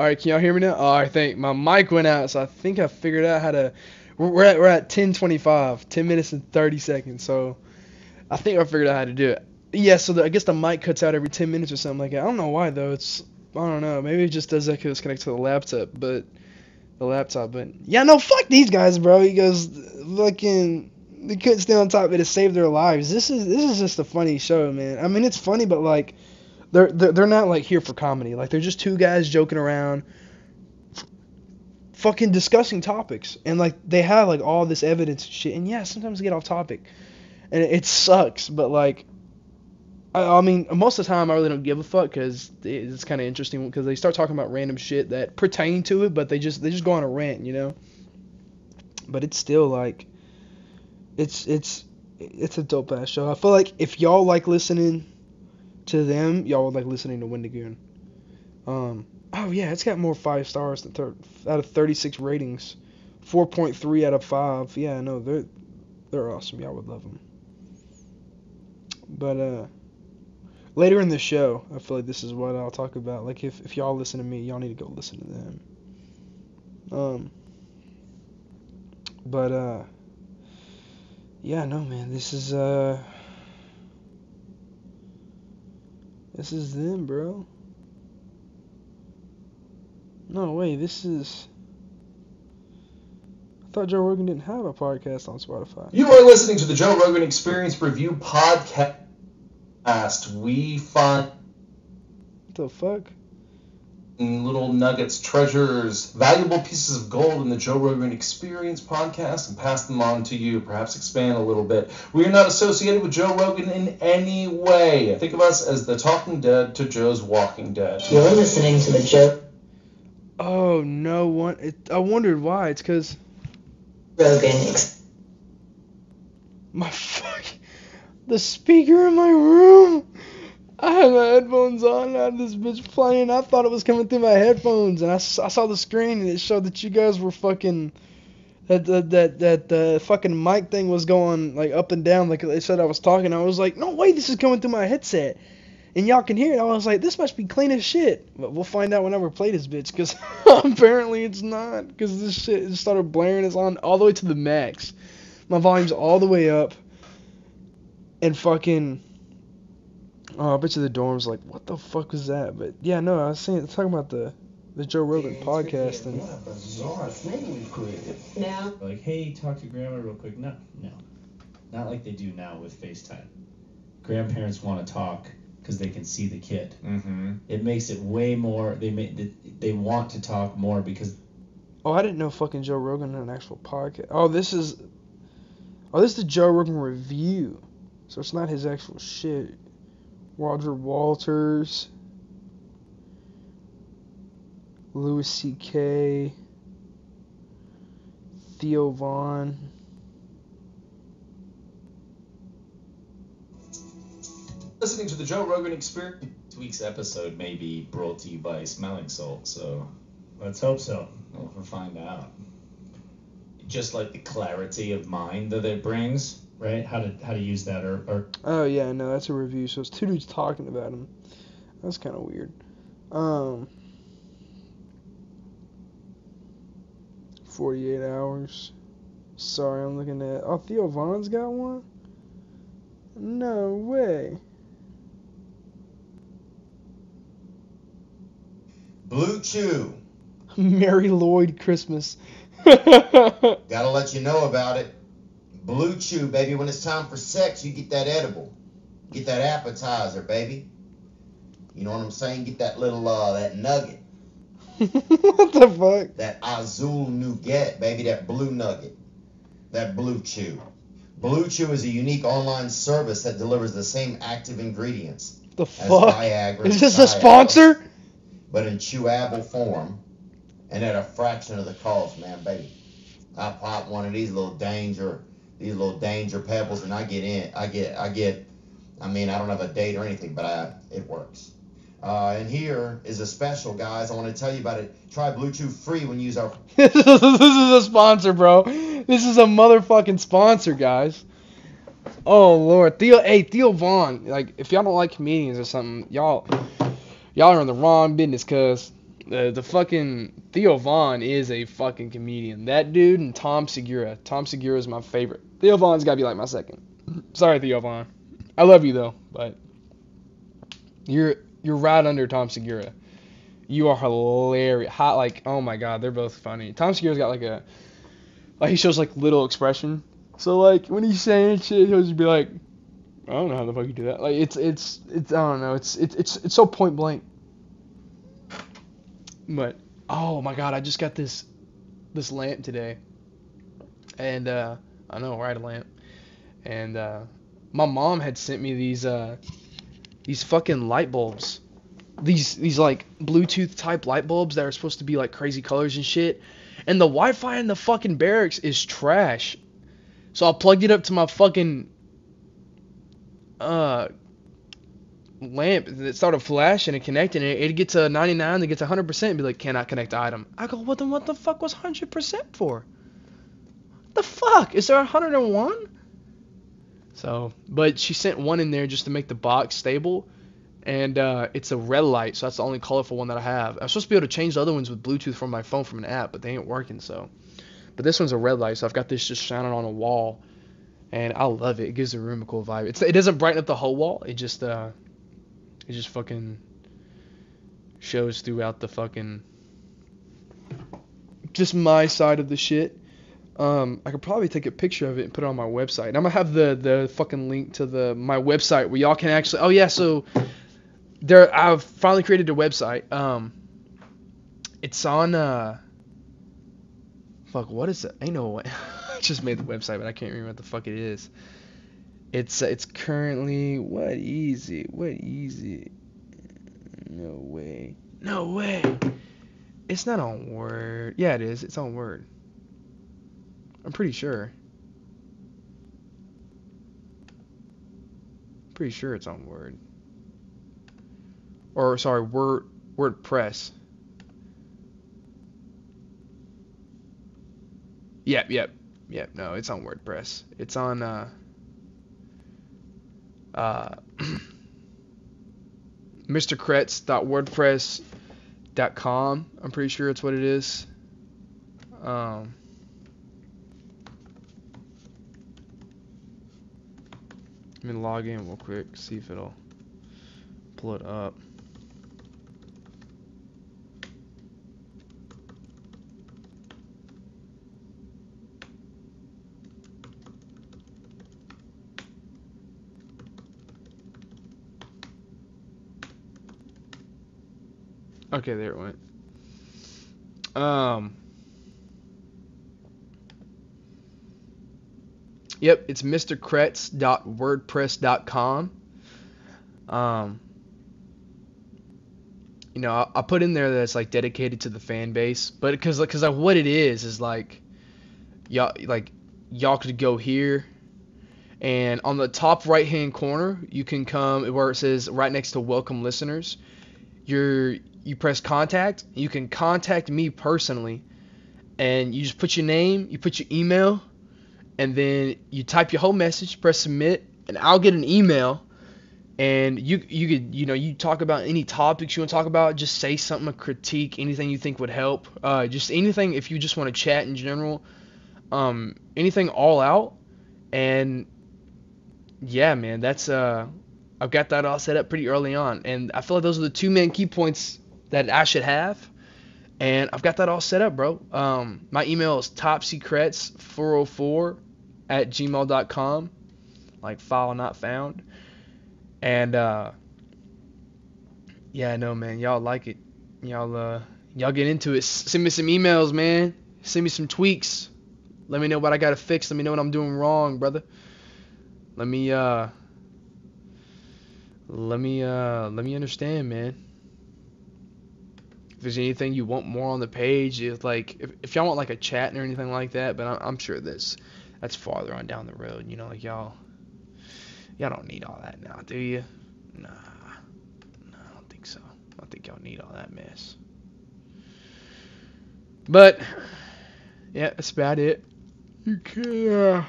All right, can y'all hear me now? Oh, I think my mic went out, so I think I figured out how to. We're, at we're at 10:25, 10 minutes and 30 seconds. So I think I figured out how to do it. Yeah, so the, I guess the mic cuts out every 10 minutes or something like that. I don't know why though. It's I don't know. Maybe it just does that because it's connected to the laptop, but the laptop. But yeah, no, fuck these guys, bro. He goes, fucking, they couldn't stay on top of it to save their lives. This is this is just a funny show, man. I mean, it's funny, but like, they're they're, they're not like here for comedy. Like they're just two guys joking around, fucking discussing topics, and like they have like all this evidence and shit. And yeah, sometimes they get off topic, and it, it sucks. But like, I, I mean, most of the time I really don't give a fuck because it's kind of interesting because they start talking about random shit that pertain to it, but they just they just go on a rant, you know. But it's still like, it's it's it's a dope ass show. I feel like if y'all like listening to them, y'all would like listening to Wendigoon. Um, oh yeah, it's got more five stars than thir- out of 36 ratings, 4.3 out of five. Yeah, no, they're they're awesome. Y'all would love them. But uh, later in the show, I feel like this is what I'll talk about. Like if if y'all listen to me, y'all need to go listen to them. Um, but uh, yeah, no man, this is uh. This is them, bro. No, way. this is. I thought Joe Rogan didn't have a podcast on Spotify. You are listening to the Joe Rogan Experience Review Podcast. We find What the fuck? Little nuggets, treasures, valuable pieces of gold in the Joe Rogan Experience podcast and pass them on to you, perhaps expand a little bit. We are not associated with Joe Rogan in any way. Think of us as the Talking Dead to Joe's Walking Dead. You're listening to the Joe Oh no one. It, I wondered why. It's because Rogan Ex- my fuck, the speaker in my room. I had my headphones on. I had this bitch playing. I thought it was coming through my headphones, and I saw the screen and it showed that you guys were fucking. That that that the uh, fucking mic thing was going like up and down like they said I was talking. I was like, no way, this is coming through my headset, and y'all can hear it. I was like, this must be clean as shit. But we'll find out whenever I play this bitch, cause apparently it's not. Cause this shit started blaring. It's on all the way to the max. My volume's all the way up. And fucking. Oh, I bet you the dorm's like, what the fuck was that? But yeah, no, I was saying, talking about the the Joe Rogan podcast and. What a bizarre thing we've created. now. Like, hey, talk to grandma real quick. No, no. Not like they do now with FaceTime. Grandparents want to talk because they can see the kid. Mm-hmm. It makes it way more. They make they, they want to talk more because Oh, I didn't know fucking Joe Rogan had an actual podcast. Oh, this is. Oh, this is the Joe Rogan review. So it's not his actual shit. Roger Walters. Louis C.K. Theo Von. Listening to the Joe Rogan Experience. This week's episode may be brought to you by Smelling Salt, so let's hope so. we'll find out. Just like the clarity of mind that it brings. Right? How to how to use that or, or Oh yeah, no, that's a review. So it's two dudes talking about him. That's kind of weird. Um, forty-eight hours. Sorry, I'm looking at. Oh, Theo Von's got one. No way. Blue Chew. Mary Lloyd Christmas. Gotta let you know about it. Blue Chew, baby. When it's time for sex, you get that edible. Get that appetizer, baby. You know what I'm saying? Get that little, uh, that nugget. what the fuck? That Azul Nougat, baby. That blue nugget. That Blue Chew. Blue Chew is a unique online service that delivers the same active ingredients The as fuck? Viagra. Is this a sponsor? But in chewable form and at a fraction of the cost, man, baby. I pop one of these little danger, these little danger pebbles, and I get in. I get, I get. I mean, I don't have a date or anything, but I, it works. Uh, and here is a special, guys. I want to tell you about it. Try Blue Chew free when you use our this is a sponsor, bro. This is a motherfucking sponsor, guys. Oh lord, Theo. Hey, Theo Von. Like, if y'all don't like comedians or something, y'all, y'all are in the wrong business. Cause the the fucking Theo Von is a fucking comedian. That dude and Tom Segura. Tom Segura is my favorite. Theo Von's got to be like my second. Sorry, Theo Von. I love you though, but you're you're right under Tom Segura. You are hilarious. Hot like oh my god, they're both funny. Tom Segura's got like a like he shows like little expression. So like when he's saying shit, he'll just be like, I don't know how the fuck you do that. Like it's it's it's I don't know. It's it's it's it's so point blank. But oh my god, I just got this this lamp today. And uh I know, right a lamp. And uh my mom had sent me these uh these fucking light bulbs. These these like Bluetooth type light bulbs that are supposed to be like crazy colors and shit. And the Wi-Fi in the fucking barracks is trash. So I plugged it up to my fucking uh lamp that started flashing and connecting it. It'd get to 99, then get to 100%, and be like, cannot connect item. I go, what the, what the fuck was 100% for? The fuck? Is there 101? So, but she sent one in there just to make the box stable. And uh, it's a red light, so that's the only colorful one that I have. I'm supposed to be able to change the other ones with Bluetooth from my phone from an app, but they ain't working, so. But this one's a red light, so I've got this just shining on a wall. And I love it. It gives the room a cool vibe. It's, it doesn't brighten up the whole wall. It just uh, it just fucking shows throughout the fucking just my side of the shit. Um, I could probably take a picture of it and put it on my website. And I'm gonna have the the fucking link to the my website where y'all can actually. Oh yeah, so there I've finally created a website. Um, it's on uh. Fuck, what is it? I know way. I just made the website, but I can't remember what the fuck it is. It's it's currently what easy, what easy. No way. No way. It's not on Word. Yeah, it is. It's on Word. I'm pretty sure. Pretty sure it's on Word. Or sorry, Word WordPress. Yep, yep, yep. No, it's on WordPress. It's on uh uh. I'm pretty sure it's what it is. Um, let me log in real quick, see if it'll pull it up. Okay, there it went. Um. Yep, it's mrkretz.wordpress.com. Um. You know, I, I put in there that it's like dedicated to the fan base, but because because like what it is is like, y'all like y'all could go here, and on the top right hand corner you can come where it says right next to welcome listeners. You're you press contact. You can contact me personally, and you just put your name, you put your email, and then you type your whole message, press submit, and I'll get an email. And you you could you know you talk about any topics you want to talk about. Just say something, a critique, anything you think would help. Uh, just anything if you just want to chat in general. Um, anything all out, and yeah, man, that's uh, I've got that all set up pretty early on, and I feel like those are the two main key points that I should have. And I've got that all set up, bro. Um, my email is topsecrets404 at gmail.com. Like file not found. And uh, yeah, I know, man. Y'all like it. Y'all uh, y'all get into it. Send me some emails, man. Send me some tweaks. Let me know what I gotta fix. Let me know what I'm doing wrong, brother. Let me uh, let me uh, let me understand, man if there's anything you want more on the page, if like if, if y'all want like a chat or anything like that, but I'm, I'm sure this that's farther on down the road. You know, like y'all y'all don't need all that now, do you? Nah, nah, I don't think so. I think y'all need all that mess. But yeah, that's about it. You can. Uh,